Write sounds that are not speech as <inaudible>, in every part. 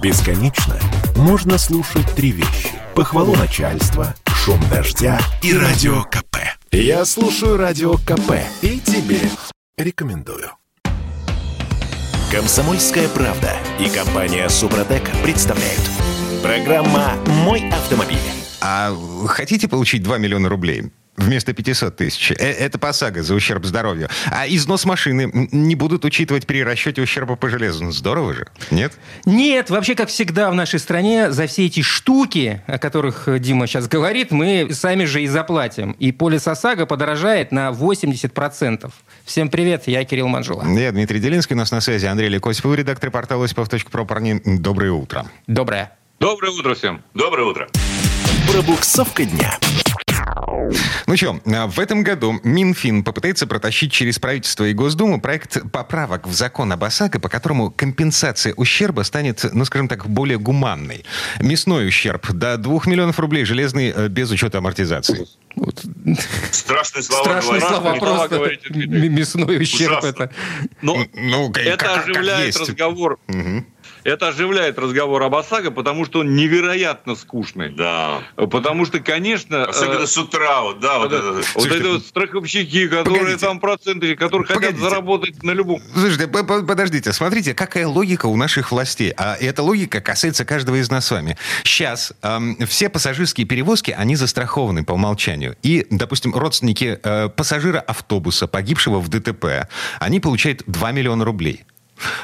Бесконечно можно слушать три вещи. Похвалу начальства, шум дождя и радио КП. Я слушаю радио КП и тебе рекомендую. Комсомольская правда и компания Супротек представляют. Программа «Мой автомобиль». А хотите получить 2 миллиона рублей? Вместо 500 тысяч. Э, Это по САГО за ущерб здоровью. А износ машины не будут учитывать при расчете ущерба по железу. Ну, Здорово же, нет? Нет, вообще, как всегда в нашей стране, за все эти штуки, о которых Дима сейчас говорит, мы сами же и заплатим. И полис ОСАГО подорожает на 80%. Всем привет, я Кирилл Манжула. Я Дмитрий Делинский, у нас на связи Андрей Лекосипов, редактор портала осипов.про. Парни, доброе утро. Доброе. Доброе утро всем. Доброе утро. Пробуксовка дня. Ну что, в этом году Минфин попытается протащить через правительство и Госдуму проект поправок в закон об ОСАГО, по которому компенсация ущерба станет, ну, скажем так, более гуманной. Мясной ущерб до 2 миллионов рублей, железный э, без учета амортизации. Страшные слова Страшные говорите. слова, просто говорите, мясной ущерб Ужасно. это. Ну, Ну, как- это как- как оживляет есть. разговор. Мгм. Это оживляет разговор об ОСАГО, потому что он невероятно скучный. Да. Потому что, конечно... Особенно э, с утра, вот, да, вот это. вот Слушайте, эти вот страховщики, которые погодите. там проценты, которые хотят Погодите. заработать на любом... Слушайте, по- по- подождите, смотрите, какая логика у наших властей. А эта логика касается каждого из нас с вами. Сейчас эм, все пассажирские перевозки, они застрахованы по умолчанию. И, допустим, родственники э, пассажира автобуса, погибшего в ДТП, они получают 2 миллиона рублей.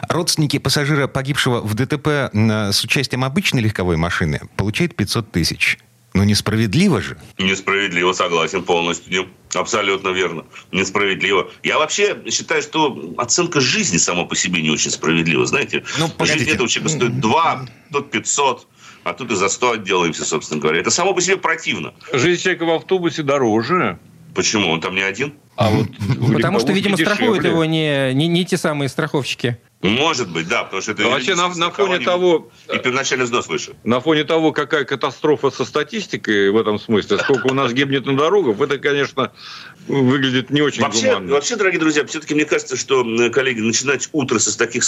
Родственники пассажира, погибшего в ДТП м, с участием обычной легковой машины, получают 500 тысяч. Ну, несправедливо же. Несправедливо, согласен полностью. Абсолютно верно. Несправедливо. Я вообще считаю, что оценка жизни сама по себе не очень справедлива. Знаете, Ну, погодите. жизнь этого человека стоит 2, тут 500, а тут и за 100 отделаемся, собственно говоря. Это само по себе противно. Жизнь человека в автобусе дороже. Почему? Он там не один? А вот <laughs> Потому что, видимо, страхуют дешевле. его не, не, не те самые страховщики. Может быть, да, потому что это... Вообще, на, на фоне того, И первоначальный взнос выше. на фоне того, какая катастрофа со статистикой в этом смысле, сколько у нас гибнет на дорогах, это, конечно, выглядит не очень Вообще, гуманно. вообще, дорогие друзья, все-таки мне кажется, что, коллеги, начинать утро с таких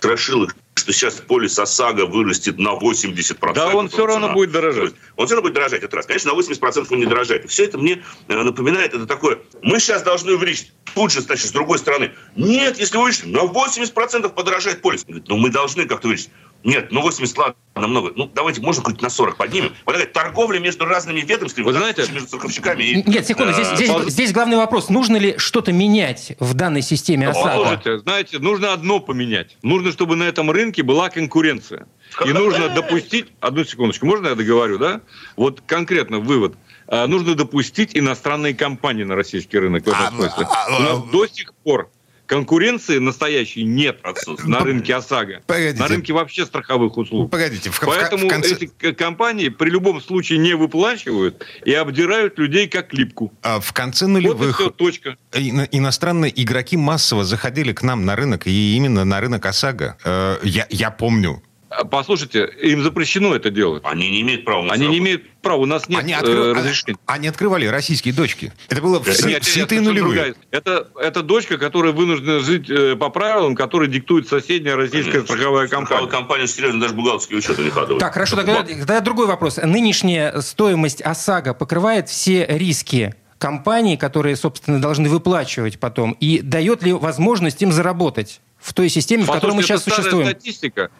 страшилок, что сейчас полис ОСАГО вырастет на 80%. Да он все равно цена. будет дорожать. Он все равно будет дорожать, это раз. Конечно, на 80% он не дорожает. Все это мне э, напоминает, это такое, мы сейчас должны увеличить. Тут же, значит, с другой стороны, нет, если увеличить, на 80% подорожает полис. Говорит, ну мы должны как-то увеличить. Нет, ну 80, ладно, намного. Ну, давайте, можно хоть на 40 поднимем. Вот такая торговля между разными ведомствами, Вы знаете- между страховщиками и... Нет, секунду, здесь, э, здесь, пол- здесь главный вопрос. Нужно ли что-то менять в данной системе ОСАГО? Слушайте, знаете, нужно одно поменять. Нужно, чтобы на этом рынке была конкуренция. И нужно допустить... Одну секундочку, можно я договорю, да? Вот конкретно вывод. А, Нужно допустить иностранные компании на российский рынок в этом А, смысле. а, У нас до сих пор конкуренции настоящей нет Отсутствует. на рынке ОСАГО. Погодите. На рынке вообще страховых услуг. Погодите, в, Поэтому в конце... эти компании при любом случае не выплачивают и обдирают людей как липку. а, в конце Вот и нулевых все, точка. Ино- иностранные игроки массово заходили к нам на рынок, и именно на рынок ОСАГО. Э, я, я помню. А, Послушайте, им запрещено это делать. Они не имеют права Они не имеют права. У нас нет они, э, откры- разрешения. они открывали российские дочки. Это было в, Нет, с- нет, в нулевые. другая. Это, это дочка, которая вынуждена жить э, по правилам, которые диктует соседняя российская Конечно. страховая Страховая компания. компания, серьезно, даже бухгалтерский учет не кладывает. Так, хорошо, тогда, тогда другой вопрос. Нынешняя стоимость ОСАГО покрывает все риски компаний, которые, собственно, должны выплачивать потом, и дает ли возможность им заработать в той системе, в которой мы Послушайте, сейчас это существуем? статистика.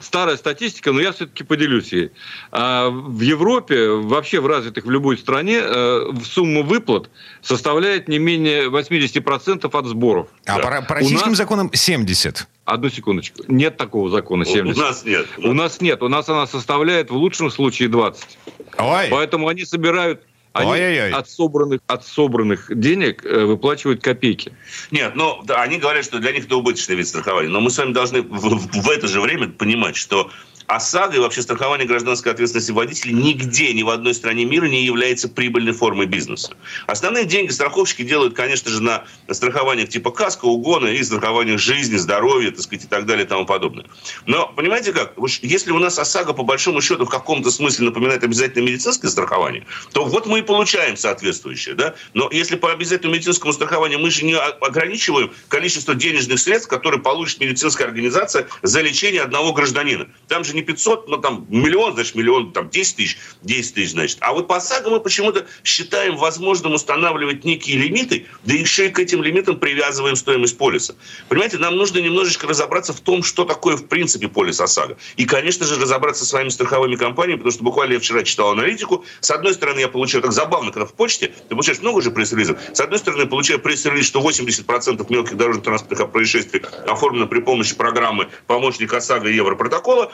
Старая статистика, но я все-таки поделюсь ей. А, В Европе, вообще в развитых в любой стране, э, сумма выплат составляет не менее 80% от сборов. А Да. по, по У российским нас- законам 70. Одну секундочку. Нет такого закона У 70. нас нет. У нас нет. У нас она составляет в лучшем случае 20. Ой, Поэтому они собирают они Ой-ой-ой. от собранных, от собранных денег э, выплачивают копейки. Нет, ну, да, они говорят, что для них это убыточный вид страхования. Но мы с вами должны в, в- в это же время понимать, что ОСАГО и вообще страхование гражданской ответственности водителей нигде, ни в одной стране мира не является прибыльной формой бизнеса. Основные деньги страховщики делают, конечно же, на страхованиях типа каска, угона и страхованиях жизни, здоровья, так сказать, и так далее и тому подобное. Но, понимаете как, если у нас ОСАГО по большому счету в каком-то смысле напоминает обязательно медицинское страхование, то вот мы и получаем соответствующее. Да? Но если по обязательному медицинскому страхованию мы же не ограничиваем количество денежных средств, которые получит медицинская организация за лечение одного гражданина. Там же не 500, но там миллион, значит, миллион, там 10 тысяч, 10 тысяч, значит. А вот по ОСАГО мы почему-то считаем возможным устанавливать некие лимиты, да еще и к этим лимитам привязываем стоимость полиса. Понимаете, нам нужно немножечко разобраться в том, что такое в принципе полис ОСАГО. И, конечно же, разобраться с своими страховыми компаниями, потому что буквально я вчера читал аналитику. С одной стороны, я получаю, так забавно, когда в почте, ты получаешь много же пресс-релизов. С одной стороны, получаю пресс-релиз, что 80% мелких дорожных транспортных происшествий оформлено при помощи программы «Помощник ОСАГО» Европротокола.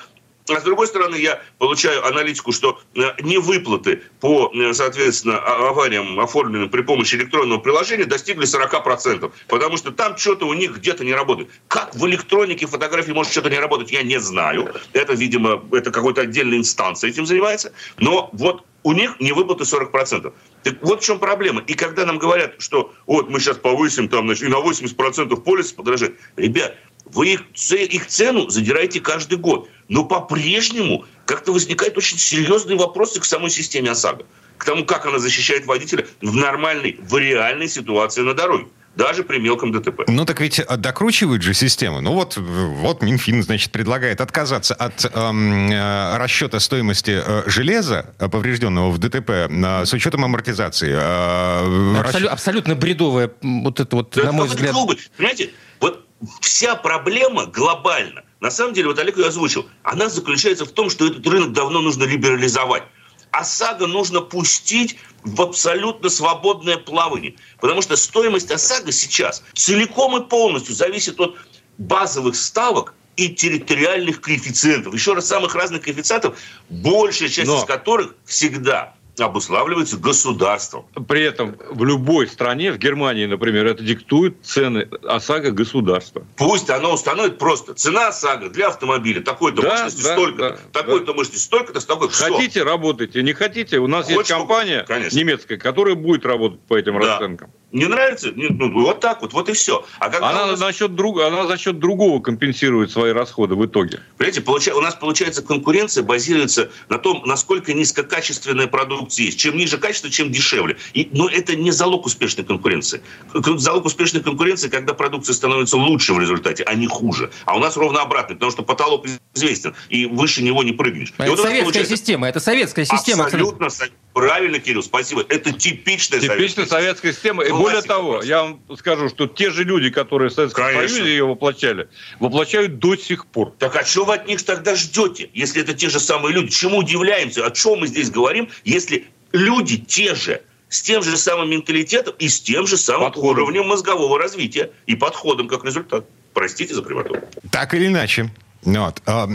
А с другой стороны, я получаю аналитику, что э, невыплаты по, э, соответственно, а, авариям, оформленным при помощи электронного приложения, достигли 40%. Потому что там что-то у них где-то не работает. Как в электронике фотографии может что-то не работать, я не знаю. Это, видимо, это какой-то отдельная инстанция этим занимается. Но вот у них невыплаты 40%. Так вот в чем проблема. И когда нам говорят, что вот мы сейчас повысим там, значит, и на 80% полис подорожает. Ребят, вы их, их цену задираете каждый год. Но по-прежнему как-то возникают очень серьезные вопросы к самой системе ОСАГО. К тому, как она защищает водителя в нормальной, в реальной ситуации на дороге даже при мелком ДТП. Ну так ведь э, докручивают же систему. Ну вот, вот Минфин, значит, предлагает отказаться от эм, э, расчета стоимости э, железа, э, поврежденного в ДТП, э, с учетом амортизации. Э, Абсолю, расч... Абсолютно бредовая, вот это вот, да, на мой взгляд. Клубы. Понимаете, вот вся проблема глобально. На самом деле, вот Олег ее озвучил, она заключается в том, что этот рынок давно нужно либерализовать. ОСАГО нужно пустить в абсолютно свободное плавание. Потому что стоимость ОСАГО сейчас целиком и полностью зависит от базовых ставок и территориальных коэффициентов. Еще раз, самых разных коэффициентов, большая часть Но... из которых всегда обуславливается государством. При этом в любой стране, в Германии, например, это диктует цены ОСАГО государства. Пусть оно установит просто цена ОСАГО для автомобиля такой-то да, мощности да, столько-то, да, такой-то да. мощности столько-то, столько-то. Хотите, все. работайте, не хотите. У нас Хочешь, есть компания конечно. немецкая, которая будет работать по этим да. расценкам. Не нравится? Ну, вот так вот, вот и все. А когда она, нас... за счет друг... она за счет другого компенсирует свои расходы в итоге. Понимаете, получ... у нас получается конкуренция базируется на том, насколько низкокачественная продукция есть. Чем ниже качество, чем дешевле. И... Но это не залог успешной конкуренции. Залог успешной конкуренции, когда продукция становится лучше в результате, а не хуже. А у нас ровно обратно, потому что потолок известен, и выше него не прыгнешь. Это вот советская получается... система, это советская система. Абсолютно, правильно, Кирилл, спасибо. Это типичная, типичная советская система. И более того, я вам скажу, что те же люди, которые в Советском Конечно. Союзе ее воплощали, воплощают до сих пор. Так а что вы от них тогда ждете, если это те же самые люди? Чему удивляемся? О чем мы здесь говорим, если люди те же, с тем же самым менталитетом и с тем же самым подходом. уровнем мозгового развития и подходом как результат. Простите за прямоту. Так или иначе, вот. А,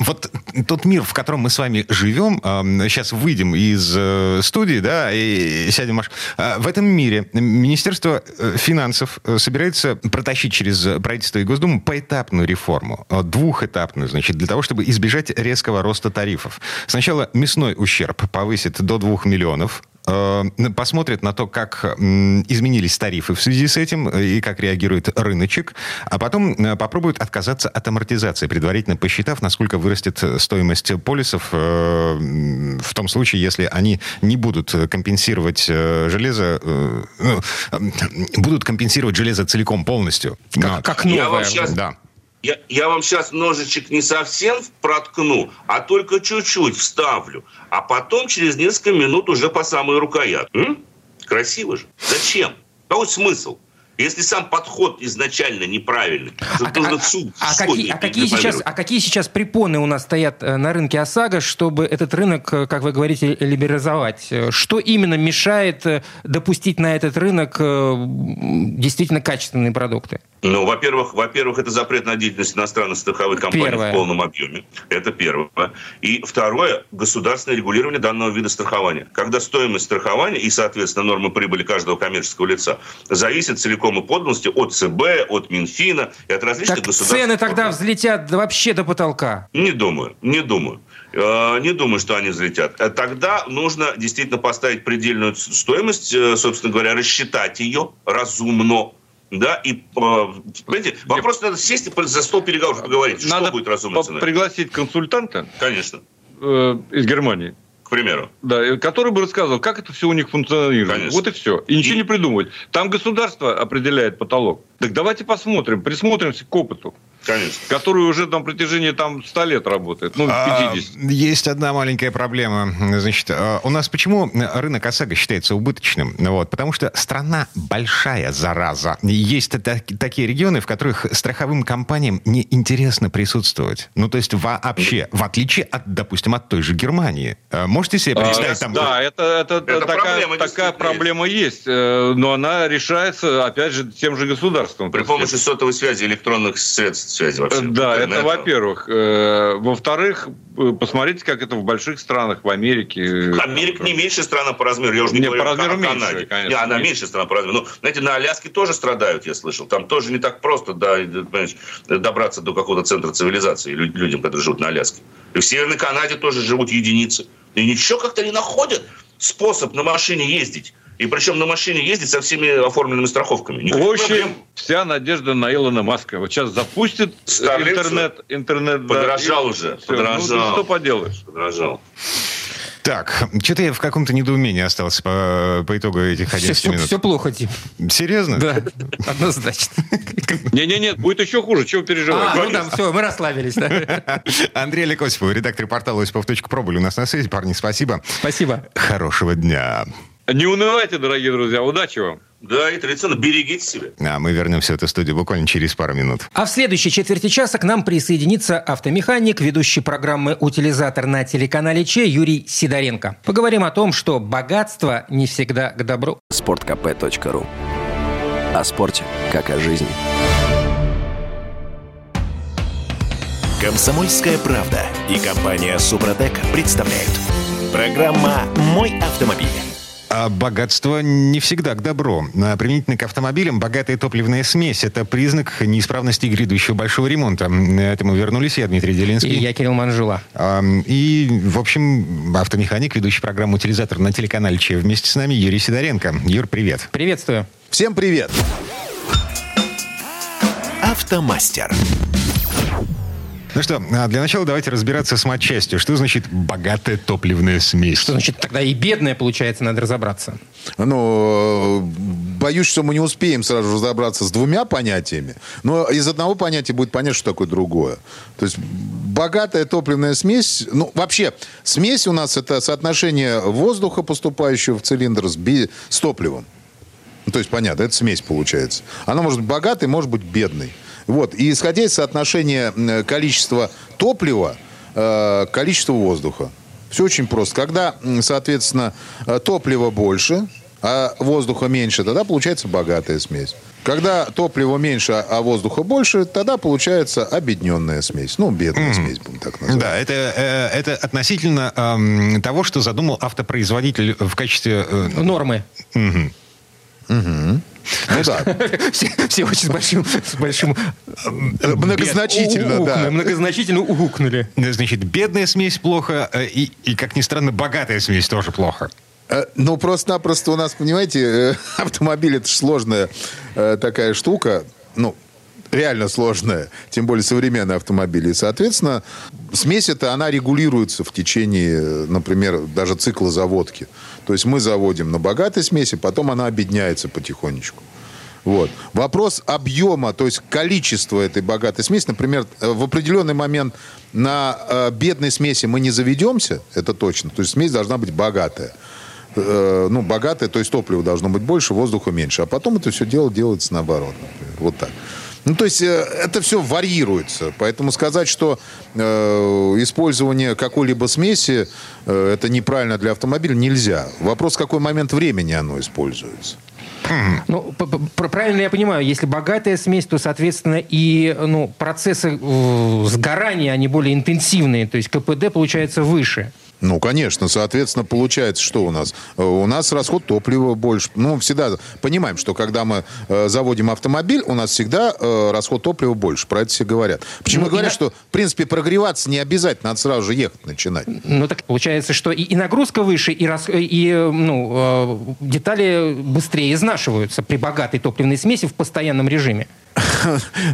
вот тот мир, в котором мы с вами живем, сейчас выйдем из э, студии, да, и сядем... А, в этом мире Министерство э, финансов э, собирается протащить через правительство и Госдуму поэтапную реформу, двухэтапную, значит, для того, чтобы избежать резкого роста тарифов. Сначала мясной ущерб повысит до 2 миллионов посмотрит на то, как изменились тарифы в связи с этим э, и как реагирует рыночек, а потом э, попробует отказаться от амортизации, предварительно посчитав, насколько вырастет стоимость полисов в том случае, если они не будут компенсировать железо, ну, будут компенсировать железо целиком полностью. Как, как новое. Я вам сейчас, да. Я, я вам сейчас ножичек не совсем проткну, а только чуть-чуть вставлю. А потом через несколько минут уже по самой рукоят. М? Красиво же. Зачем? Какой смысл? Если сам подход изначально неправильный, а, нужно а, а, какие, а, какие сейчас, а какие сейчас препоны у нас стоят э, на рынке ОСАГО, чтобы этот рынок, э, как вы говорите, либерализовать? Что именно мешает э, допустить на этот рынок действительно качественные продукты? Ну, во-первых, во-первых, это запрет на деятельность иностранных страховых компаний первое. в полном объеме. Это первое. И второе, государственное регулирование данного вида страхования. Когда стоимость страхования и, соответственно, нормы прибыли каждого коммерческого лица зависит целиком и полностью от ЦБ, от Минфина и от различных так государств. цены тогда взлетят вообще до потолка? Не думаю, не думаю. Э, не думаю, что они взлетят. Э, тогда нужно действительно поставить предельную стоимость, э, собственно говоря, рассчитать ее разумно да, и, понимаете, вопрос надо сесть и за стол переговоров поговорить, надо что будет разумно цена. пригласить консультанта. Конечно. Из Германии. Примеру. Да, который бы рассказывал, как это все у них функционирует. Конечно. Вот и все. И ничего не придумывать. Там государство определяет потолок. Так давайте посмотрим, присмотримся к опыту. Конечно. Который уже на протяжении там 100 лет работает, ну, 50. А, есть одна маленькая проблема. Значит, а, у нас почему рынок ОСАГО считается убыточным? Вот, потому что страна большая, зараза. Есть такие регионы, в которых страховым компаниям неинтересно присутствовать. Ну, то есть вообще, в отличие от, допустим, от той же Германии. А, можете себе представить? А, там... Да, это, это, это такая, проблема, такая проблема есть. Э, но она решается, опять же, тем же государством. При помощи сотовой связи, электронных средств связи вообще. Да, это во-первых. Э, во-вторых, посмотрите, как это в больших странах, в Америке. Америка не меньшая страна по размеру, я уже не, не говорю по размеру о Канаде. Меньше, конечно. Не, она меньшая страна по размеру. Но, знаете, на Аляске тоже страдают, я слышал. Там тоже не так просто да, добраться до какого-то центра цивилизации людям, которые живут на Аляске. И в Северной Канаде тоже живут единицы. И ничего как-то не находят способ на машине ездить. И причем на машине ездить со всеми оформленными страховками. Никаких в общем, проблем. вся надежда на Илона Маска. Вот сейчас запустит Старлинг интернет. интернет подорожал да, уже. Все. Подорожал. Ну, что поделаешь? Подорожал. Так, что-то я в каком-то недоумении остался по, по итогу этих 11 все, минут. Все плохо, Тим. Серьезно? Да, однозначно. Не-не-не, будет еще хуже, чего переживать. А, ну да, все, мы расслабились. Да. <laughs> Андрей Лекосипов, редактор портала осипов.про были у нас на связи. Парни, спасибо. Спасибо. Хорошего дня. Не унывайте, дорогие друзья. Удачи вам. Да, и традиционно берегите себя. А мы вернемся в эту студию буквально через пару минут. А в следующей четверти часа к нам присоединится автомеханик, ведущий программы «Утилизатор» на телеканале Че Юрий Сидоренко. Поговорим о том, что богатство не всегда к добру. Спорткп.ру О спорте, как о жизни. Комсомольская правда и компания «Супротек» представляют. Программа «Мой автомобиль». А богатство не всегда к добру. Применительно к автомобилям богатая топливная смесь – это признак неисправности грядущего большого ремонта. Это мы вернулись. Я Дмитрий Делинский. И я Кирилл Манжула. И, в общем, автомеханик, ведущий программу «Утилизатор» на телеканале ЧЕ. Вместе с нами Юрий Сидоренко. Юр, привет. Приветствую. Всем привет. Автомастер. Ну что, а для начала давайте разбираться с матчастью. Что значит богатая топливная смесь? Что значит тогда и бедная, получается, надо разобраться? Ну, боюсь, что мы не успеем сразу разобраться с двумя понятиями. Но из одного понятия будет понятно, что такое другое. То есть богатая топливная смесь... Ну, вообще, смесь у нас это соотношение воздуха, поступающего в цилиндр, с, би... с топливом. Ну, то есть, понятно, это смесь получается. Она может быть богатой, может быть бедной. Вот. И исходя из соотношения количества топлива, э, количество воздуха. Все очень просто. Когда, соответственно, э, топлива больше, а воздуха меньше, тогда получается богатая смесь. Когда топлива меньше, а воздуха больше, тогда получается объединенная смесь. Ну, бедная mm. смесь, будем так называть. Да, это, э, это относительно э, того, что задумал автопроизводитель в качестве... Э... Нормы. Угу. Угу. Ну да. <laughs> Все, все очень с большим... С большим многозначительно, да. Многозначительно угукнули. Значит, бедная смесь плохо, э, и, и, как ни странно, богатая смесь тоже плохо. Э, ну, просто-напросто у нас, понимаете, э, <laughs> автомобиль это сложная такая штука. Ну, реально сложная, тем более современные автомобили. И, соответственно, смесь эта, она регулируется в течение, например, даже цикла заводки. То есть мы заводим на богатой смеси, потом она объединяется потихонечку. Вот. Вопрос объема, то есть количества этой богатой смеси, например, э, в определенный момент на э, бедной смеси мы не заведемся, это точно. То есть смесь должна быть богатая. Э, ну, богатая, то есть топлива должно быть больше, воздуха меньше. А потом это все дело делается наоборот. Например. Вот так. Ну, то есть э, это все варьируется. Поэтому сказать, что э, использование какой-либо смеси э, это неправильно для автомобиля, нельзя. Вопрос, в какой момент времени оно используется. Ну, правильно я понимаю, если богатая смесь, то, соответственно, и ну, процессы сгорания, они более интенсивные, то есть КПД получается выше. Ну, конечно, соответственно, получается, что у нас? Э, у нас расход топлива больше. Ну, всегда понимаем, что когда мы э, заводим автомобиль, у нас всегда э, расход топлива больше. Про это все говорят. Почему ну, говорят, на... что, в принципе, прогреваться не обязательно, надо сразу же ехать начинать. Ну, так получается, что и, и нагрузка выше, и, рас... и ну, э, детали быстрее изнашиваются при богатой топливной смеси в постоянном режиме. <laughs>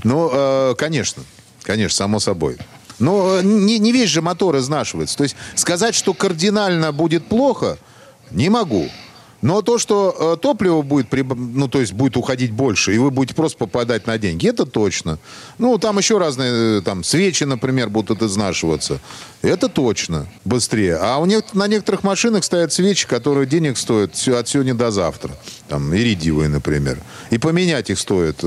Ну, э, конечно. Конечно, само собой. Но э, не, не весь же мотор изнашивается. То есть сказать, что кардинально будет плохо, не могу. Но то, что э, топливо будет, ну, то есть будет уходить больше, и вы будете просто попадать на деньги, это точно. Ну, там еще разные, э, там, свечи, например, будут изнашиваться. Это точно быстрее. А у нек- на некоторых машинах стоят свечи, которые денег стоят от сегодня до завтра. Там, иридиевые, например. И поменять их стоит э,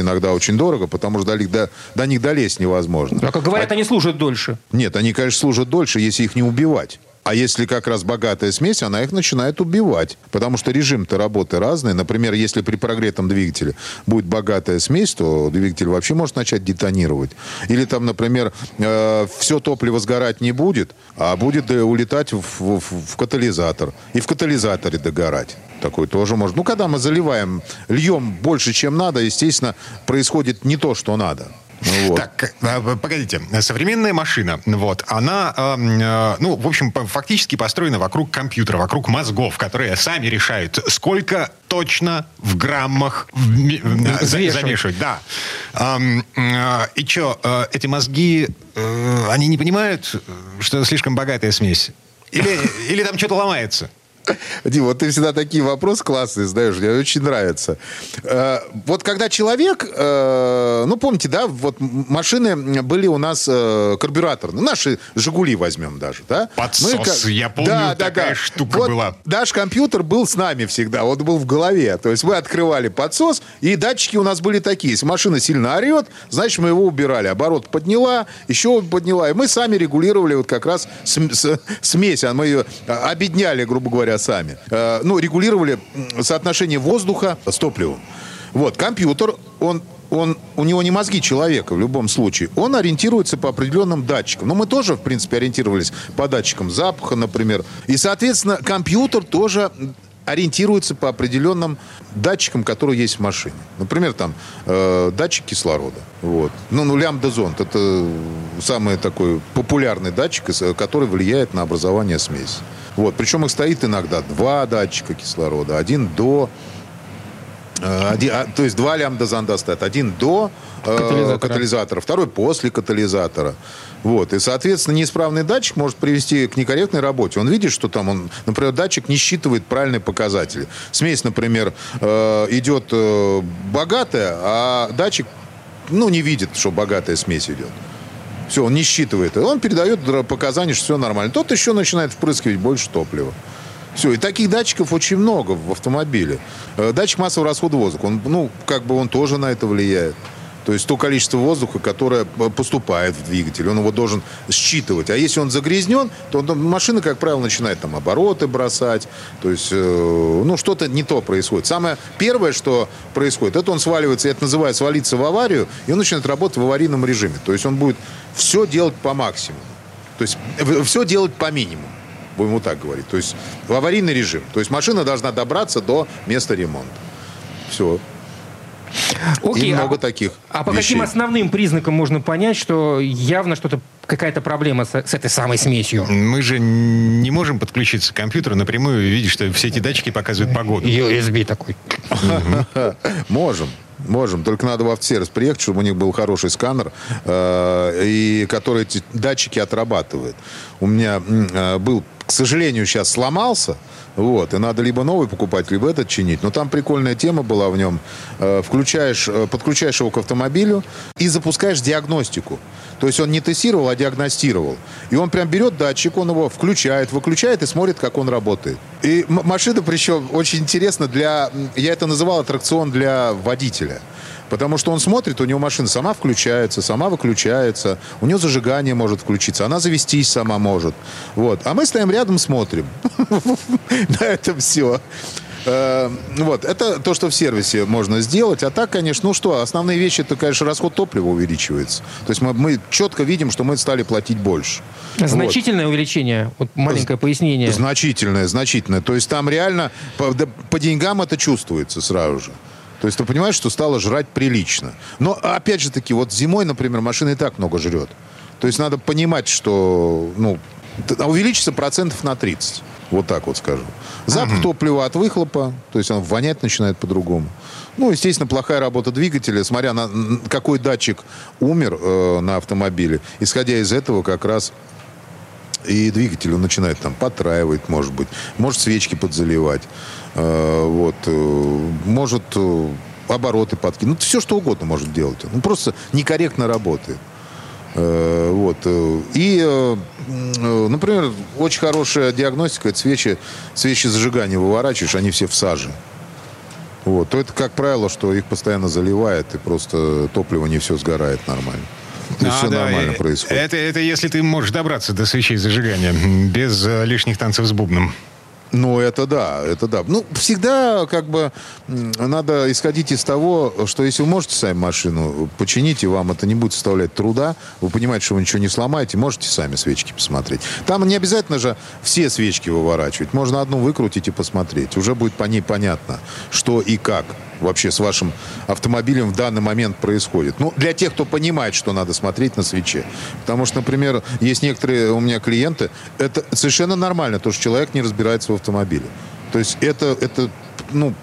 иногда очень дорого, потому что до, них- до, до них долезть невозможно. А как говорят, они служат дольше. Нет, они, конечно, служат дольше, если их не убивать. А если как раз богатая смесь, она их начинает убивать. Потому что режим-то работы разный. Например, если при прогретом двигателе будет богатая смесь, то двигатель вообще может начать детонировать. Или там, например, все топливо сгорать не будет, а будет э, улетать в, в- в катализатор. И в катализаторе догорать. Такой тоже может. Ну, когда мы заливаем, льем больше, чем надо, естественно, происходит не то, что надо. Вот. Так, э, погодите. Современная машина, вот, она, э, э, ну, в общем, фактически построена вокруг компьютера, вокруг мозгов, которые сами решают, сколько точно в граммах э, замешивать. Да. Ам, э, и что, эти мозги, они не понимают, что это слишком богатая смесь? Или, или там что-то ломается? Дим, вот ты всегда такие вопросы классные задаешь, мне очень нравится. Э, Вот когда человек, э, ну помните, да, вот машины были у нас э, карбюраторные, наши «Жигули» возьмем даже, да? Подсос, я помню, такая штука Вот была. Наш компьютер был с нами всегда, он был в голове. То есть мы открывали подсос, и датчики у нас были такие. Если машина сильно орет, значит, мы его убирали. Оборот подняла, еще подняла. И мы сами регулировали вот как раз смесь. А Мы ее а, обедняли, грубо говоря, сами. Э, Ну, регулировали соотношение воздуха с топливом. Вот, компьютер, он он, у него не мозги человека в любом случае. Он ориентируется по определенным датчикам. Но мы тоже, в принципе, ориентировались по датчикам запаха, например. И, соответственно, компьютер тоже ориентируется по определенным датчикам, которые есть в машине. Например, там э, датчик кислорода. Вот. Ну, ну, лямбда-зонд – это самый такой популярный датчик, из- который влияет на образование смеси. Вот. Причем их стоит иногда два датчика кислорода. Один до Э, один- а, то есть два лямбда зонда стоят. Один до э, Катализатора. катализатора, второй после катализатора. Вот. И, соответственно, неисправный датчик может привести к некорректной работе. Он видит, что там, он, например, датчик не считывает правильные показатели. Смесь, например, э, идет богатая, а датчик ну, не видит, что богатая смесь идет. Все, он не считывает. Он передает показания, что все нормально. Тот еще начинает впрыскивать больше топлива. Все, и таких датчиков очень много в автомобиле. Э, Датчик массового расхода воздуха, он, ну, как бы он тоже на это влияет. То есть то количество воздуха, которое э, поступает в двигатель, он его должен считывать. А если он загрязнен, то машина, как правило, начинает там обороты бросать. То есть, э, ну, что-то не то происходит. Самое первое, что происходит, это он сваливается, я это называю свалиться в аварию, и он начинает работать в аварийном режиме. То есть он будет все делать по максимуму. То есть все делать по минимуму. Будем вот так говорить. То есть в аварийный режим. То есть машина должна добраться до места ремонта. Все. Окей, И а- много таких А по вещей. каким основным признакам можно понять, что явно что-то какая-то проблема с, с этой самой смесью? Мы же не можем подключиться к компьютеру напрямую и видеть, что все эти датчики показывают погоду. USB такой. <laughs> Можем. Можем, только надо в автосервис приехать, чтобы у них был хороший сканер, э, и который эти датчики отрабатывает. У меня э, был, к сожалению, сейчас сломался, вот, и надо либо новый покупать, либо этот чинить. Но там прикольная тема была в нем. Э, включаешь, э, подключаешь его к автомобилю и запускаешь диагностику. То есть он не тестировал, а диагностировал. И он прям берет датчик, он его включает, выключает и смотрит, как он работает. И машина, причем, очень интересно для... Я это называл аттракцион для водителя. Потому что он смотрит, у него машина сама включается, сама выключается, у нее зажигание может включиться, она завестись сама может. Вот. А мы стоим рядом, смотрим. <laughs> На этом все. Вот, это то, что в сервисе можно сделать. А так, конечно, ну что, основные вещи, это, конечно, расход топлива увеличивается. То есть мы, мы четко видим, что мы стали платить больше. Вот. Значительное увеличение, вот маленькое пояснение. Значительное, значительное. То есть там реально по, по деньгам это чувствуется сразу же. То есть ты понимаешь, что стало жрать прилично. Но опять же таки, вот зимой, например, машина и так много жрет. То есть надо понимать, что ну, т- увеличится процентов на 30. Вот так вот скажу. Запах топлива от выхлопа, то есть он вонять начинает по-другому. Ну, естественно, плохая работа двигателя, смотря на какой датчик умер э, на автомобиле. Исходя из этого как раз и двигатель он начинает там потраивать, может быть, может свечки подзаливать, вот, э, может э, обороты подкинуть, ну, все что угодно может делать. Ну, просто некорректно работает. Э, вот. э, И, э, э, например, очень хорошая диагностика, это свечи, свечи зажигания выворачиваешь, они все в саже. Вот. То это, как правило, что их постоянно заливает, и просто топливо не все сгорает нормально. То есть А, все да, нормально э, происходит. Это, это если ты можешь добраться до свечей зажигания без э, лишних танцев с бубном. Ну, это да, это да. Ну, всегда как бы надо исходить из того, что если вы можете сами машину починить, и вам это не будет составлять труда, вы понимаете, что вы ничего не сломаете, можете сами свечки посмотреть. Там не обязательно же все свечки выворачивать. Можно одну выкрутить и посмотреть. Уже будет по ней понятно, что и как вообще с вашим автомобилем в данный момент происходит. Ну, для тех, кто понимает, что надо смотреть на свече. Потому что, например, есть некоторые у меня клиенты, это совершенно нормально, то, что человек не разбирается в автомобиле. То есть это, это ну,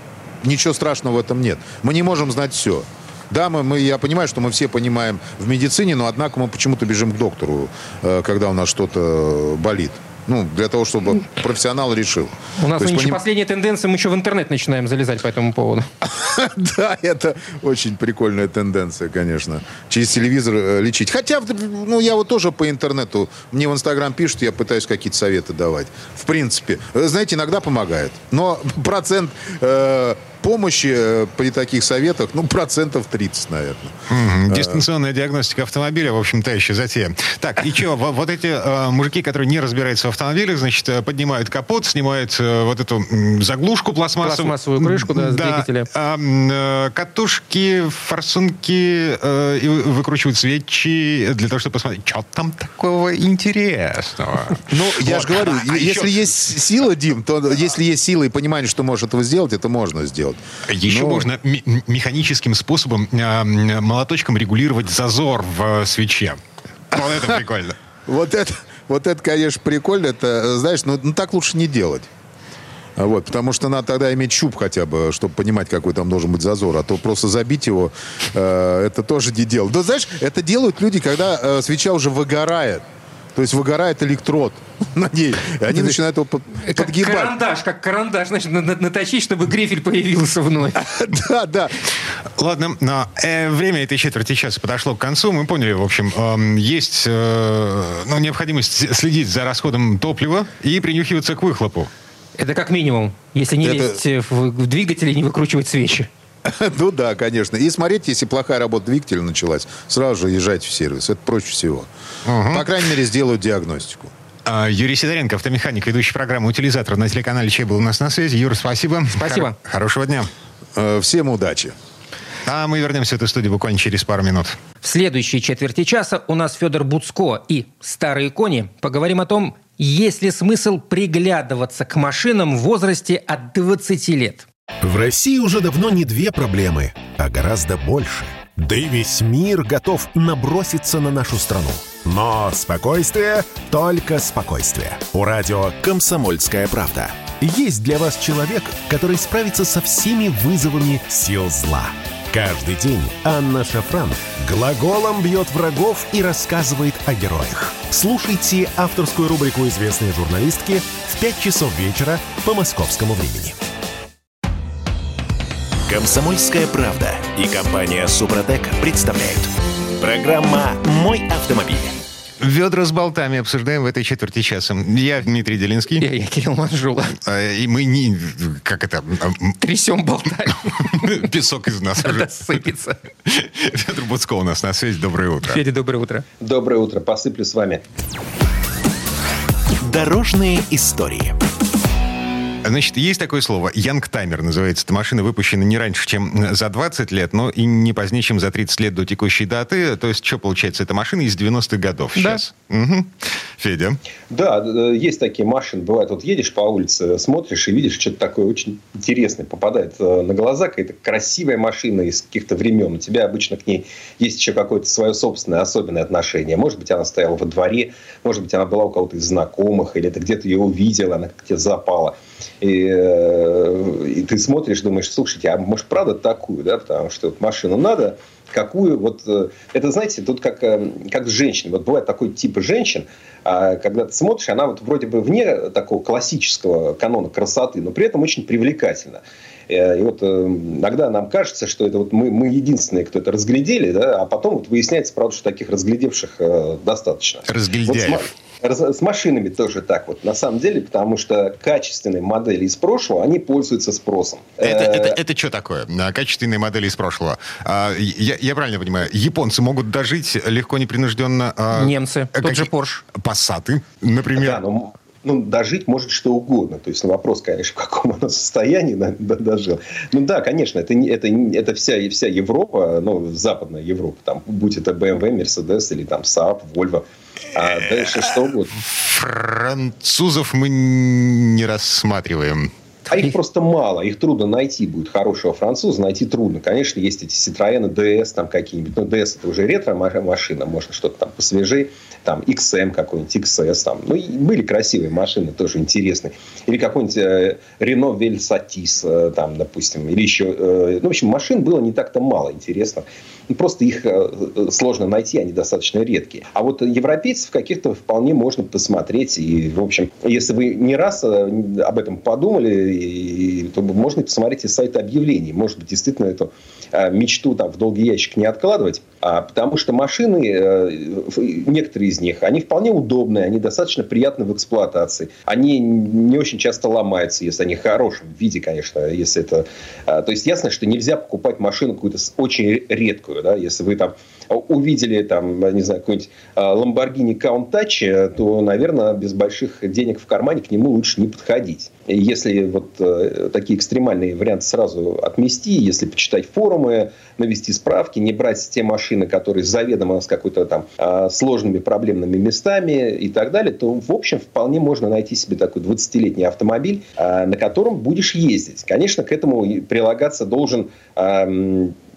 ничего страшного в этом нет. Мы не можем знать все. Да, мы, мы, я понимаю, что мы все понимаем в медицине, но однако мы почему-то бежим к доктору, э, когда у нас что-то болит. Ну, для того, чтобы профессионал решил. У нас нынче поним- последняя тенденция, мы еще в интернет начинаем залезать по этому поводу. <laughs> Да, это очень прикольная тенденция, конечно. Через телевизор э, лечить. Хотя, ну, я вот тоже по интернету, мне в Инстаграм пишут, я пытаюсь какие-то советы давать. В принципе. Э, Знаете, иногда помогает. Но <laughs> процент э, помощи э, при таких советах, ну, процентов 30, наверное. Мгм. Дистанционная диагностика автомобиля, в общем, та еще затея. Так, и что, во- вот эти э, мужики, которые не разбираются в автомобилях, значит, поднимают капот, снимают э, вот эту заглушку пластмассовую. Пластмассовую крышку, да, с двигателя. а, э, катушки, форсунки, э, и вы- выкручивают свечи для того, чтобы посмотреть, что там такого интересного. Ну, я же говорю, А если еще- есть сила, Дим, то если есть сила и понимание, что можешь этого сделать, это можно сделать. Еще Но- можно механическим способом, м, молоточком регулировать зазор в э, свече. Вот это <laughs> прикольно. Вот это, вот это, конечно, прикольно. Это, знаешь, ну, ну, так лучше не делать. А Вот, потому что надо тогда иметь щуп хотя бы, чтобы понимать, какой там должен быть зазор. А то просто забить его, э, это тоже не дело. Но знаешь, это делают люди, когда э, свеча уже выгорает. То есть выгорает электрод <laughs> на ней. И они начинают его под- Как подгибать. карандаш, как карандаш, значит, на- на- наточить, чтобы грифель появился вновь. <laughs> Да, да. Ладно, но э, время этой четверти часа подошло к концу. Мы поняли, в общем, эм, есть э, ну, необходимость следить за расходом топлива и принюхиваться к выхлопу. Это как минимум, если не Это- лезть в, в двигатель и не выкручивать свечи. <laughs> Ну да, конечно. И смотрите, если плохая работа двигателя началась, сразу же езжайте в сервис. Это проще всего. По крайней мере, сделают диагностику. А, Юрий Сидоренко, автомеханик, ведущий программы «Утилизатор» на телеканале «Чей» был у нас на связи. Юр, спасибо. Спасибо. Хоро- хорошего дня. Э, Всем удачи. А мы вернемся в эту студию буквально через пару минут. В следующей четверти часа у нас Федор Буцко и «Старые кони». Поговорим о том, есть ли смысл приглядываться к машинам в возрасте от 20 лет. В России уже давно не две проблемы, а гораздо больше. Да и весь мир готов наброситься на нашу страну. Но спокойствие, только спокойствие. У радио «Комсомольская правда». Есть для вас человек, который справится со всеми вызовами сил зла. Каждый день Анна Шафран глаголом бьет врагов и рассказывает о героях. Слушайте авторскую рубрику известной журналистки в 5 часов вечера по московскому времени. Комсомольская правда и компания Супротек представляют. Программа «Мой автомобиль». Ведра с болтами обсуждаем в этой четверти часа. Я Дмитрий Делинский. Я, я Кирилл Манжула. А, И мы не... Как это? м, Трясем, болтаем. <laughs> Песок из нас уже. Сыпется. Федор Буцко у нас на связи. Доброе утро. Федя, доброе утро. Доброе утро, посыплю с вами. Дорожные истории. Значит, есть такое слово. Янгтаймер называется. Эта машина выпущена не раньше, чем за 20 лет, но и не позднее, чем за 30 лет до текущей даты. То есть, что получается? Это машина из 90-х годов Да. сейчас. Мгм. Федя. Да, э, есть такие машины. Бывает, вот едешь по улице, смотришь и видишь что-то такое очень интересное. Попадает э, на глаза какая-то красивая машина из каких-то времен. У тебя обычно к ней есть еще какое-то свое собственное особенное отношение. Может быть, она стояла во дворе, может быть, она была у кого-то из знакомых, или ты где-то ее увидел, она как тебе запала. И, э, и ты смотришь, думаешь, слушайте, а может, правда такую, да, потому что вот машину надо какую вот... Э, это, знаете, тут как, э, как с женщиной. Вот бывает такой тип женщин, а, когда ты смотришь, она вот вроде бы вне такого классического канона красоты, но при этом очень привлекательна. И вот иногда нам кажется, что это вот мы, мы единственные, кто это разглядели, да, а потом вот выясняется, правда, что таких разглядевших достаточно. Разглядяев. Вот, с машинами тоже так вот, на самом деле, потому что качественные модели из прошлого, они пользуются спросом. Это, это, это что такое? Качественные модели из прошлого. А, я, я правильно понимаю, японцы могут дожить легко, непринужденно... А, Немцы, тот же Porsche. Пассаты, например. Да, но ну, дожить может что угодно. То есть, ну, вопрос, конечно, в каком оно состоянии дожил. Ну да, конечно, это, это, это вся, вся Европа, ну, западная Европа, там, будь это BMW, Mercedes или там Saab, Volvo, а дальше что угодно. Французов мы не рассматриваем. А их просто мало, их трудно найти будет хорошего француза, найти трудно. Конечно, есть эти Citroёn DS там какие-нибудь, но DS это уже ретро-машина, можно что-то там посвежее, там XM какой-нибудь, XS там. Ну, и были красивые машины, тоже интересные. Или какой-нибудь э, Renault Velsatis, э, там, допустим, или еще... Э, ну, в общем, машин было не так-то мало интересно. Просто их э, сложно найти, они достаточно редкие. А вот европейцев каких-то вполне можно посмотреть. И, в общем, если вы не раз э, об этом подумали, то можно посмотреть и сайты объявлений. Может быть, действительно эту э, мечту там в долгий ящик не откладывать. А, потому что машины, некоторые из них, они вполне удобные, они достаточно приятны в эксплуатации. Они не очень часто ломаются, если они в хорошем виде, конечно. Если это... То есть ясно, что нельзя покупать машину какую-то очень редкую да, если вы там увидели там, не знаю, какой-нибудь а, Lamborghini Countach, то, наверное, без больших денег в кармане к нему лучше не подходить. Если вот э, такие экстремальные варианты сразу отмести, если почитать форумы, навести справки, не брать те машины, которые заведомо с какой-то там а, сложными проблемными местами и так далее, то, в общем, вполне можно найти себе такой 20-летний автомобиль, а, на котором будешь ездить. Конечно, к этому прилагаться должен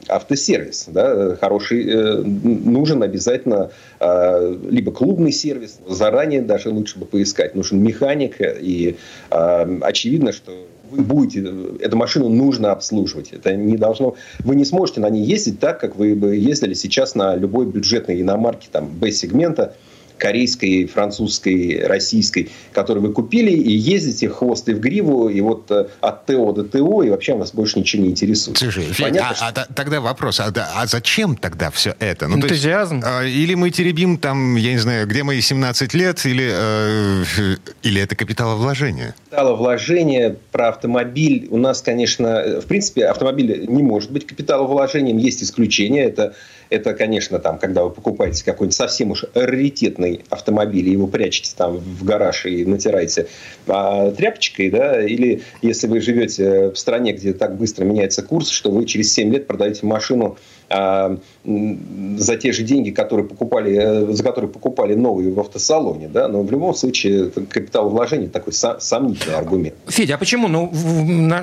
автосервис. Да, хороший, э, нужен обязательно э, либо клубный сервис, заранее даже лучше бы поискать, нужен механик, и э, очевидно, что вы будете, эту машину нужно обслуживать. Это не должно, вы не сможете на ней ездить так, как вы бы ездили сейчас на любой бюджетной иномарке там, B-сегмента, корейской, французской, российской, которые вы купили, и ездите хвост и в гриву, и вот э, от ТО до ТО, и вообще вас больше ничего не интересует. Слушай, Понятно, а, что... а тогда вопрос, а, а зачем тогда все это? Ну, Энтузиазм. есть, а, или мы теребим там, я не знаю, где мои 17 лет, или, э, <laughs> или это капиталовложение? Капиталовложение про автомобиль у нас, конечно, в принципе, автомобиль не может быть капиталовложением, есть исключения, это это, конечно, там, когда вы покупаете какой-нибудь совсем уж раритетный автомобиль, и его прячете там в гараж и натираете а, тряпочкой, да, или если вы живете в стране, где так быстро меняется курс, что вы через 7 лет продаете машину за те же деньги, которые покупали, э, за которые покупали новые в автосалоне, да, но в любом случае капитал вложения такой сомнительный аргумент. Федя, а почему? Ну,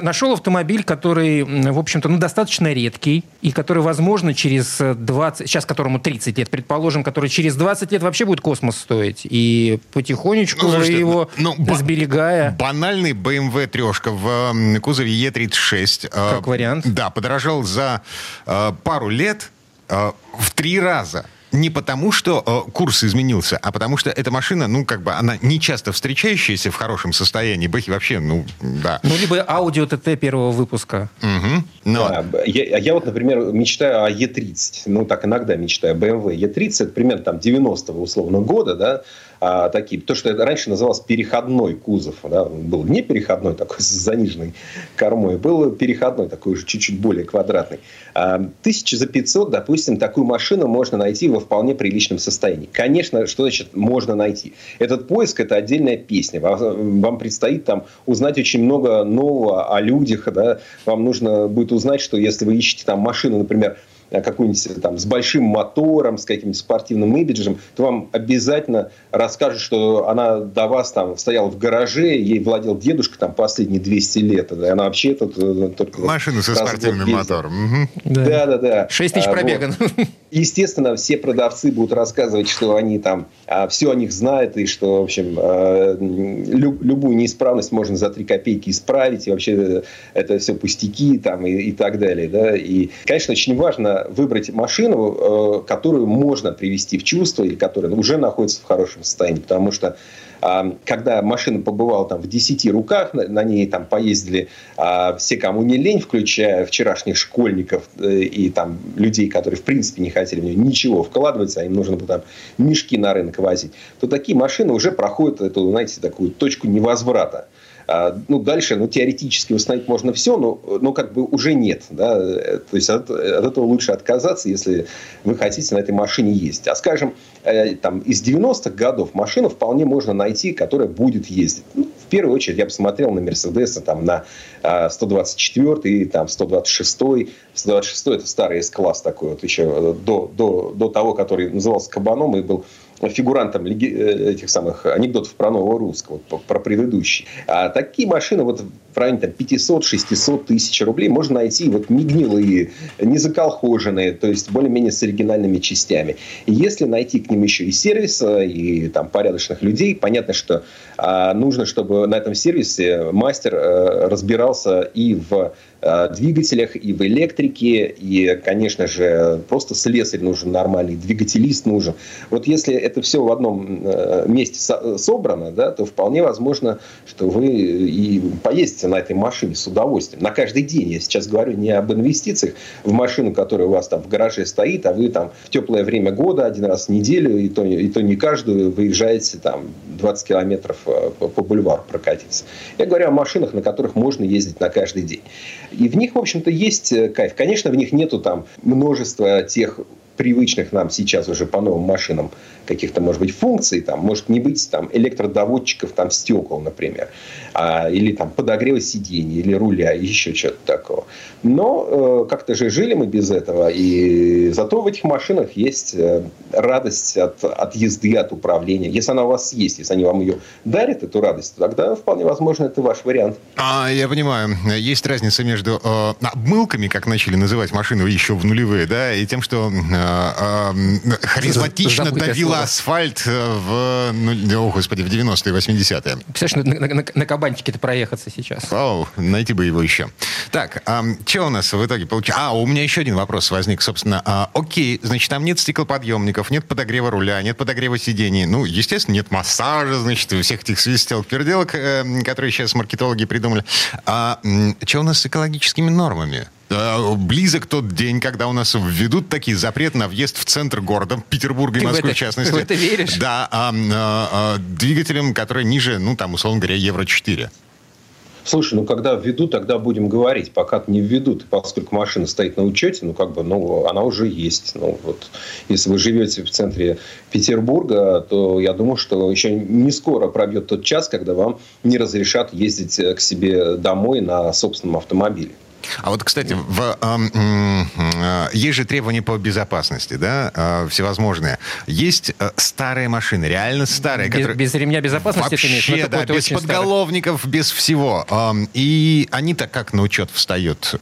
нашел автомобиль, который, в общем-то, ну, достаточно редкий, и который, возможно, через 20, сейчас которому 30 лет, предположим, который через 20 лет вообще будет космос стоить, и потихонечку ну, слушайте, его ну, сберегая... Банальный BMW трешка в кузове E36. Э, как вариант. Да, подорожал за э, пару лет э, в три раза. Не потому, что э, курс изменился, а потому что эта машина, ну, как бы, она не часто встречающаяся в хорошем состоянии. Бэхи вообще, ну, да. Ну, либо аудио ТТ первого выпуска. Угу. Но... Да, я, я вот, например, мечтаю о Е30. Ну, так иногда мечтаю. BMW E30, это примерно там 90-го условно года, да, а, такие, то, что это раньше называлось переходной кузов, да, был не переходной такой с заниженной кормой, был переходной такой уже чуть-чуть более квадратный. А, тысячи за 500, допустим, такую машину можно найти во вполне приличном состоянии. Конечно, что значит можно найти? Этот поиск – это отдельная песня. Вам, вам предстоит там узнать очень много нового о людях, да, вам нужно будет узнать, что если вы ищете там машину, например, какую-нибудь там с большим мотором, с каким-нибудь спортивным имиджем, то вам обязательно расскажут, что она до вас там стояла в гараже, ей владел дедушка там последние 200 лет. И она вообще тут э, только... Машина со спортивным мотором. Да, да, да. 6 тысяч а, пробега. Вот. Естественно, все продавцы будут рассказывать, что они там а, все о них знают, и что, в общем, а, люб, любую неисправность можно за 3 копейки исправить, и вообще это все пустяки там, и, и так далее. Да? И, конечно, очень важно выбрать машину, которую можно привести в чувство, или которая уже находится в хорошем состоянии, потому что когда машина побывала там в 10 руках, на ней там поездили а, все, кому не лень, включая вчерашних школьников э, и там людей, которые в принципе не хотели в нее ничего вкладывать, а им нужно было там мешки на рынок возить, то такие машины уже проходят эту, знаете, такую точку невозврата. А, ну, дальше, ну, теоретически восстановить можно все, но, но как бы уже нет. Да? То есть от, от этого лучше отказаться, если вы хотите на этой машине ездить. А скажем, э, там, из 90-х годов машину вполне можно найти, которая будет ездить. Ну, в первую очередь я посмотрел на Мерседесы, там, на 124 там, 126 126 это старый S-класс такой, вот еще э, до, до, до того, который назывался Кабаном и был фигурантом э, этих самых анекдотов про нового русского, про предыдущий. А такие машины вот в районе там, 500-600 тысяч рублей можно найти вот не гнилые, не заколхоженные, то есть более-менее с оригинальными частями. И если найти к ним еще и сервис, и там порядочных людей, понятно, что а, нужно, чтобы на этом сервисе мастер а, разбирался и в Э, двигателях, и в электрике, и, конечно же, просто слесарь нужен нормальный, двигателист нужен. Вот если это все в одном э, месте собрано, да, то вполне возможно, что вы и поездите на этой машине с удовольствием. На каждый день. Я сейчас говорю не об инвестициях в машину, которая у вас там в гараже стоит, а вы там в теплое время года один раз в неделю, и то, и то не каждую, выезжаете там 20 километров э, по, по бульвару прокатиться. Я говорю о машинах, на которых можно ездить на каждый день. И в них, в общем-то, есть э, кайф. Конечно, в них нету там множества тех привычных нам сейчас уже по новым машинам каких-то, может быть, функций, там, может не быть там электродоводчиков там стекол, например, а, или там подогрева сидений, или руля, еще что-то такого. Но э, как-то же жили мы без этого, и зато в этих машинах есть э, радость от, от езды, от управления. Если она у вас есть, если они вам ее дарят, эту радость, тогда вполне возможно это ваш вариант. А, я понимаю. Есть разница между э, обмылками, как начали называть машину еще в нулевые, да, и тем, что э, э, харизматично Забудь давила асфальт в, ну, о, господи, в 90-е, 80-е. Представляешь, на, на, на кабанчике-то проехаться сейчас. О, найти бы его еще. Так, а, что у нас в итоге получилось? А, у меня еще один вопрос возник, собственно. А, окей, значит, там нет стеклоподъемников, нет подогрева руля, нет подогрева сидений. Ну, естественно, нет массажа, значит, всех этих свистелок, переделок, э, которые сейчас маркетологи придумали. А что у нас с экологическими нормами? Э, близок тот день, когда у нас введут такие запрет на въезд в центр города, Петербурга и Москвы в, в частности. Ты в это веришь? Да, а, а, а, двигателем, который ниже, ну, там, условно говоря, Евро-4. Слушай, ну когда введут, тогда будем говорить. Пока не введут, поскольку машина стоит на учете, ну как бы, ну она уже есть. Ну вот, если вы живете в центре Петербурга, то я думаю, что еще не скоро пробьет тот час, когда вам не разрешат ездить к себе домой на собственном автомобиле. А вот, кстати, в, э, э, есть же требования по безопасности, да, э, всевозможные. Есть э, старые машины, реально старые. Без, которые... без ремня безопасности Вообще, ты имеешь? Ну, да, без подголовников, старых. без всего. Э, и они-то как на учет встают?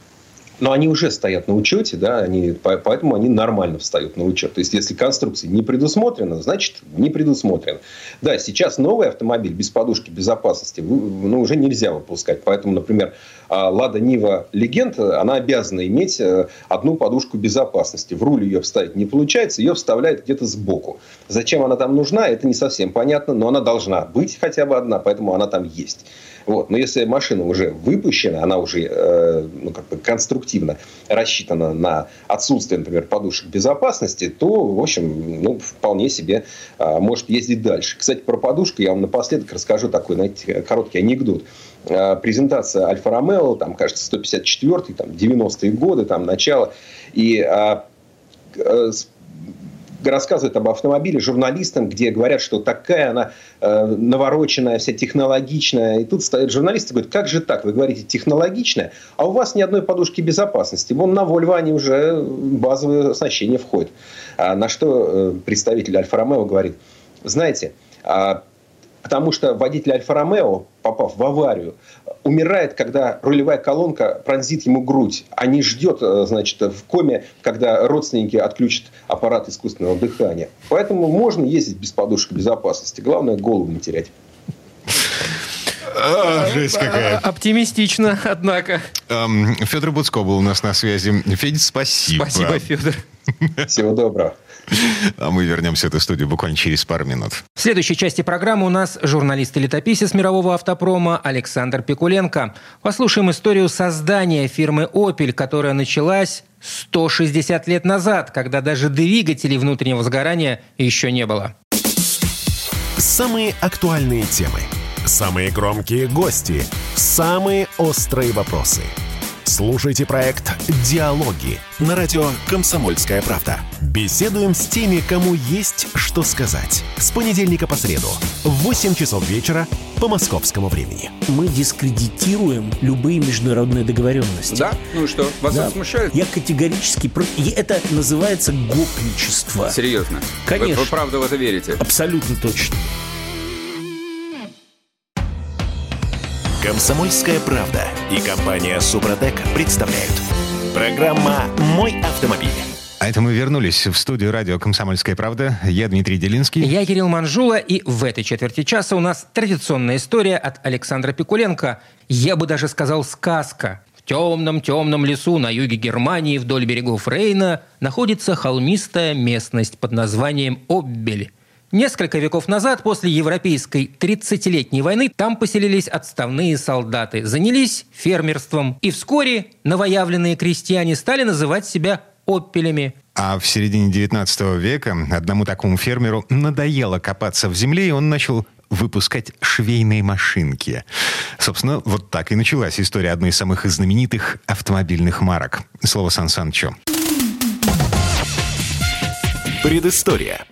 Но они уже стоят на учете, да, они, поэтому они нормально встают на учет. То есть, если конструкция не предусмотрена, значит, не предусмотрена. Да, сейчас новый автомобиль без подушки безопасности ну, уже нельзя выпускать. Поэтому, например, Лада Нива Легенд, она обязана иметь э, одну подушку безопасности. В руль ее вставить не получается, ее вставляют где-то сбоку. Зачем она там нужна, это не совсем понятно, но она должна быть хотя бы одна, поэтому она там есть. Вот. Но если машина уже выпущена, она уже э, ну, как бы конструктивно рассчитана на отсутствие, например, подушек безопасности, то, в общем, ну, вполне себе э, может ездить дальше. Кстати, про подушку я вам напоследок расскажу такой, знаете, короткий анекдот э, презентация Альфа Ромео, там, кажется, 154 там, 90-е годы, там, начало. И а, э, рассказывают об автомобиле журналистам, где говорят, что такая она э, навороченная, вся технологичная. И тут стоят журналисты говорят, как же так? Вы говорите технологичная, а у вас ни одной подушки безопасности. Вон на Volvo они уже базовое оснащение входит. А на что э, представитель Альфа-Ромео говорит, знаете, а Потому что водитель Альфа-Ромео, попав в аварию, умирает, когда рулевая колонка пронзит ему грудь, а не ждет, э, значит, в коме, когда родственники отключат аппарат искусственного дыхания. Поэтому можно ездить без подушки безопасности. Главное, голову не терять. А, жесть какая. Оптимистично, однако. Эм, Федор Буцко был у нас на связи. Федя, спасибо. Спасибо, Федор. Всего доброго. <laughs> А мы вернемся в эту студию буквально через пару минут. В следующей части программы у нас журналист и летописец мирового автопрома Александр Пикуленко. Послушаем историю создания фирмы «Опель», которая началась 160 лет назад, когда даже двигателей внутреннего сгорания еще не было. Самые актуальные темы, самые громкие гости, самые острые вопросы – Слушайте проект «Диалоги» на радио «Комсомольская правда». Беседуем с теми, кому есть что сказать. С понедельника по среду в 8 часов вечера по московскому времени. Мы дискредитируем любые международные договоренности. Да? Ну и что? Вас Да. это смущает? Я категорически против. И Это называется гопничество. Серьезно? Конечно. Вы, вы правда в это верите? Абсолютно точно. Комсомольская правда и компания «Супротек» представляют. Программа «Мой автомобиль». А это мы вернулись в студию радио «Комсомольская правда». Я Дмитрий Делинский. Я Кирилл Манжула, и в этой четверти часа у нас традиционная история от Александра Пикуленко. Я бы даже сказал сказка. В темном-темном лесу на юге Германии вдоль берегов Рейна находится холмистая местность под названием Оббель. Несколько веков назад, после Европейской 30-летней войны, там поселились отставные солдаты, занялись фермерством. И вскоре новоявленные крестьяне стали называть себя «оппелями». А в середине 19 века одному такому фермеру надоело копаться в земле, и он начал выпускать швейные машинки. Собственно, вот так и началась история одной из самых знаменитых автомобильных марок. Слово Сан Санычу. Предыстория.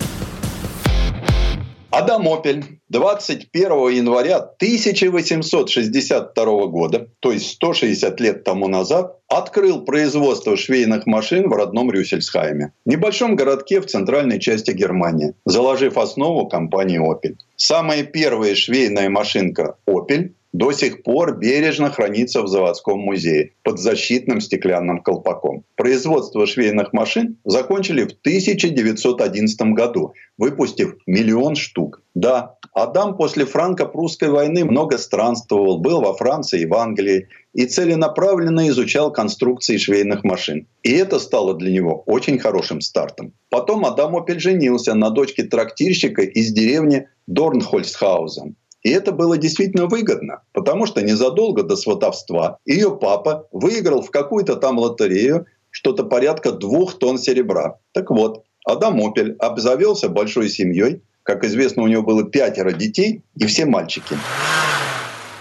Адам Опель 21 января 1862 года, то есть 160 лет тому назад, открыл производство швейных машин в родном Рюссельсхайме, небольшом городке в центральной части Германии, заложив основу компании Opel. Самая первая швейная машинка Opel до сих пор бережно хранится в заводском музее под защитным стеклянным колпаком. Производство швейных машин закончили в 1911 году, выпустив миллион штук. Да, Адам после франко-прусской войны много странствовал, был во Франции и в Англии и целенаправленно изучал конструкции швейных машин. И это стало для него очень хорошим стартом. Потом Адам Опель женился на дочке трактирщика из деревни Дорнхольцхаузен. И это было действительно выгодно, потому что незадолго до сватовства ее папа выиграл в какую-то там лотерею что-то порядка двух тонн серебра. Так вот, Адам Опель обзавелся большой семьей. Как известно, у него было пятеро детей и все мальчики.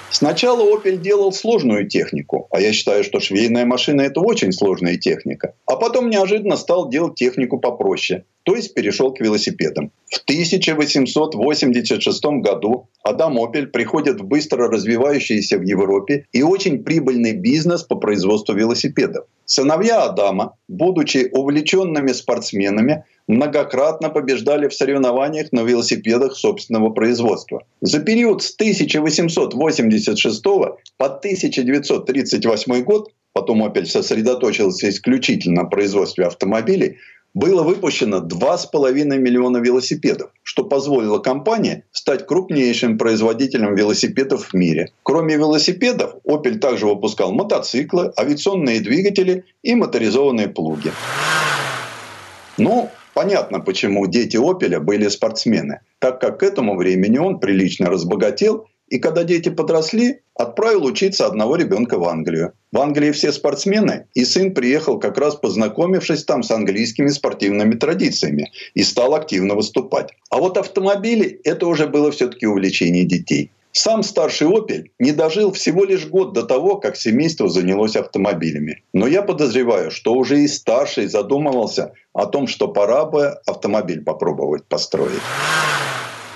Сначала Opel делал сложную технику, а я считаю, что швейная машина – это очень сложная техника. А потом неожиданно стал делать технику попроще, то есть перешел к велосипедам. В 1886 году Адам Опель приходит в быстро развивающийся в Европе и очень прибыльный бизнес по производству велосипедов. Сыновья Адама, будучи увлеченными спортсменами, многократно побеждали в соревнованиях на велосипедах собственного производства. За период с 1886 по 1938 год, потом Opel сосредоточился исключительно на производстве автомобилей, было выпущено 2,5 миллиона велосипедов, что позволило компании стать крупнейшим производителем велосипедов в мире. Кроме велосипедов, Opel также выпускал мотоциклы, авиационные двигатели и моторизованные плуги. Ну, понятно, почему дети Опеля были спортсмены, так как к этому времени он прилично разбогател и когда дети подросли, отправил учиться одного ребенка в Англию. В Англии все спортсмены, и сын приехал как раз познакомившись там с английскими спортивными традициями и стал активно выступать. А вот автомобили – это уже было все-таки увлечение детей. Сам старший «Опель» не дожил всего лишь год до того, как семейство занялось автомобилями. Но я подозреваю, что уже и старший задумывался о том, что пора бы автомобиль попробовать построить.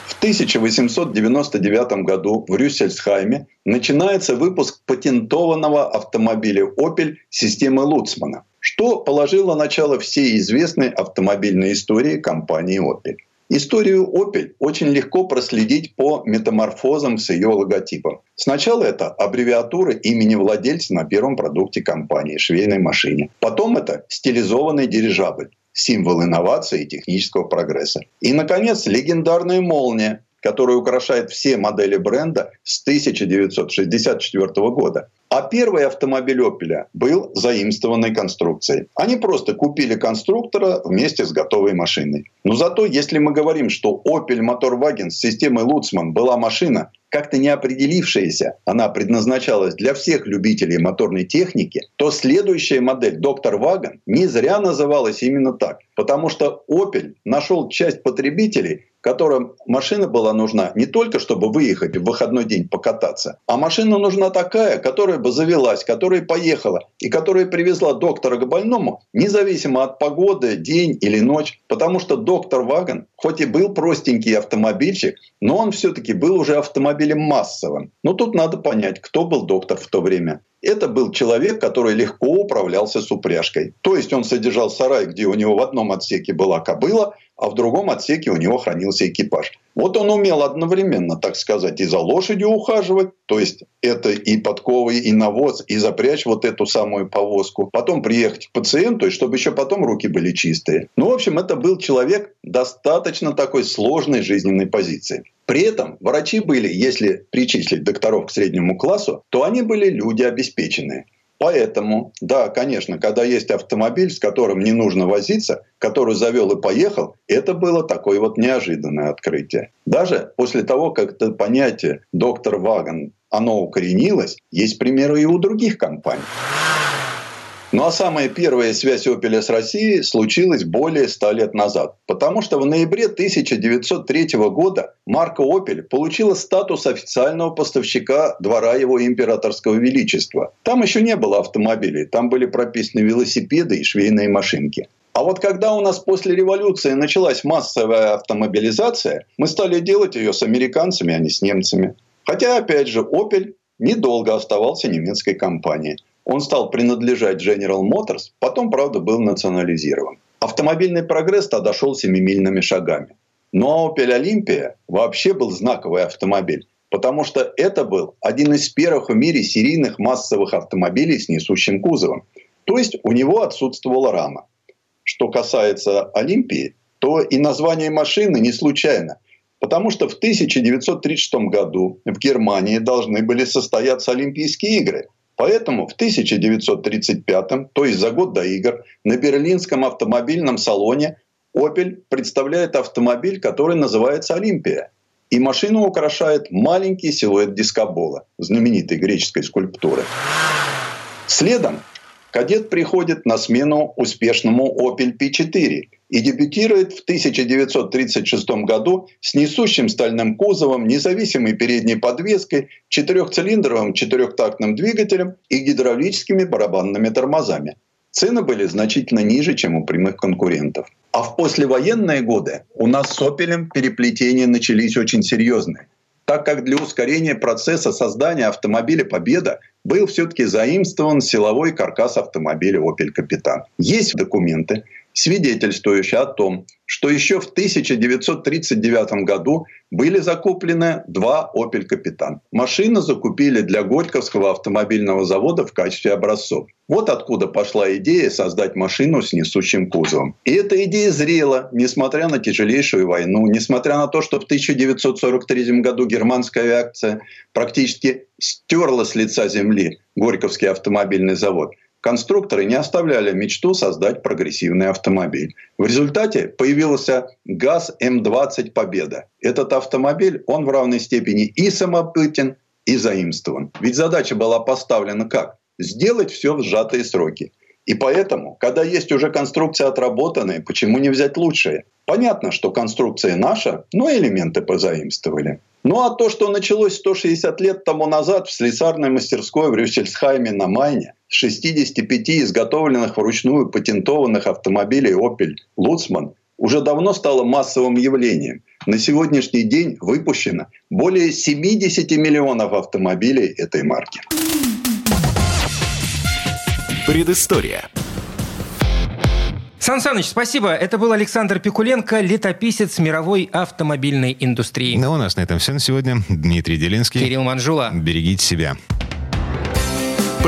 В 1899 году в Рюссельсхайме начинается выпуск патентованного автомобиля Opel системы Луцмана, что положило начало всей известной автомобильной истории компании Opel. Историю Opel очень легко проследить по метаморфозам с ее логотипом. Сначала это аббревиатура имени владельца на первом продукте компании – швейной машине. Потом это стилизованный дирижабль символ инновации и технического прогресса. И, наконец, легендарная молния, которая украшает все модели бренда с 1964 года. А первый автомобиль Opel был заимствованной конструкцией. Они просто купили конструктора вместе с готовой машиной. Но зато, если мы говорим, что Opel Motorwagen с системой Lutzmann была машина, как-то не определившаяся, она предназначалась для всех любителей моторной техники, то следующая модель Доктор Вагон не зря называлась именно так. Потому что Opel нашел часть потребителей, которым машина была нужна не только, чтобы выехать в выходной день покататься, а машина нужна такая, которая бы завелась, которая поехала и которая привезла доктора к больному, независимо от погоды, день или ночь. Потому что доктор Вагон, хоть и был простенький автомобильчик, но он все-таки был уже автомобилем массовым. Но тут надо понять, кто был доктор в то время. Это был человек, который легко управлялся с упряжкой. То есть он содержал сарай, где у него в одном отсеке была кобыла, а в другом отсеке у него хранился экипаж. Вот он умел одновременно, так сказать, и за лошадью ухаживать, то есть это и подковы, и навоз, и запрячь вот эту самую повозку. Потом приехать к пациенту, и чтобы еще потом руки были чистые. Ну, в общем, это был человек достаточно такой сложной жизненной позиции. При этом врачи были, если причислить докторов к среднему классу, то они были люди обеспеченные. Поэтому, да, конечно, когда есть автомобиль, с которым не нужно возиться, который завел и поехал, это было такое вот неожиданное открытие. Даже после того, как это понятие «доктор Вагон» оно укоренилось, есть примеры и у других компаний. Ну а самая первая связь Opel с Россией случилась более ста лет назад. Потому что в ноябре 1903 года марка Opel получила статус официального поставщика двора его императорского величества. Там еще не было автомобилей, там были прописаны велосипеды и швейные машинки. А вот когда у нас после революции началась массовая автомобилизация, мы стали делать ее с американцами, а не с немцами. Хотя, опять же, Opel недолго оставался немецкой компанией. Он стал принадлежать General Motors, потом, правда, был национализирован. Автомобильный прогресс тогда шел семимильными шагами. Но Opel Olympia вообще был знаковый автомобиль, потому что это был один из первых в мире серийных массовых автомобилей с несущим кузовом. То есть у него отсутствовала рама. Что касается Олимпии, то и название машины не случайно. Потому что в 1936 году в Германии должны были состояться Олимпийские игры – Поэтому в 1935, то есть за год до игр, на Берлинском автомобильном салоне Opel представляет автомобиль, который называется «Олимпия». И машину украшает маленький силуэт дискобола, знаменитой греческой скульптуры. Следом кадет приходит на смену успешному Opel P4 и дебютирует в 1936 году с несущим стальным кузовом, независимой передней подвеской, четырехцилиндровым четырехтактным двигателем и гидравлическими барабанными тормозами. Цены были значительно ниже, чем у прямых конкурентов. А в послевоенные годы у нас с «Опелем» переплетения начались очень серьезные так как для ускорения процесса создания автомобиля «Победа» был все-таки заимствован силовой каркас автомобиля «Опель Капитан». Есть документы, свидетельствующие о том, что еще в 1939 году были закуплены два Opel Капитан. Машины закупили для Горьковского автомобильного завода в качестве образцов. Вот откуда пошла идея создать машину с несущим кузовом. И эта идея зрела, несмотря на тяжелейшую войну, несмотря на то, что в 1943 году германская авиация практически стерла с лица земли Горьковский автомобильный завод конструкторы не оставляли мечту создать прогрессивный автомобиль. В результате появился ГАЗ М20 «Победа». Этот автомобиль, он в равной степени и самобытен, и заимствован. Ведь задача была поставлена как? Сделать все в сжатые сроки. И поэтому, когда есть уже конструкция отработанная, почему не взять лучшие? Понятно, что конструкция наша, но элементы позаимствовали. Ну а то, что началось 160 лет тому назад в слесарной мастерской в Рюссельсхайме на Майне, 65 изготовленных вручную патентованных автомобилей Opel Lutzmann уже давно стало массовым явлением. На сегодняшний день выпущено более 70 миллионов автомобилей этой марки. Предыстория. Сан Саныч, спасибо. Это был Александр Пикуленко, летописец мировой автомобильной индустрии. Ну, у нас на этом все на сегодня. Дмитрий Делинский. Кирилл Манжула. Берегите себя.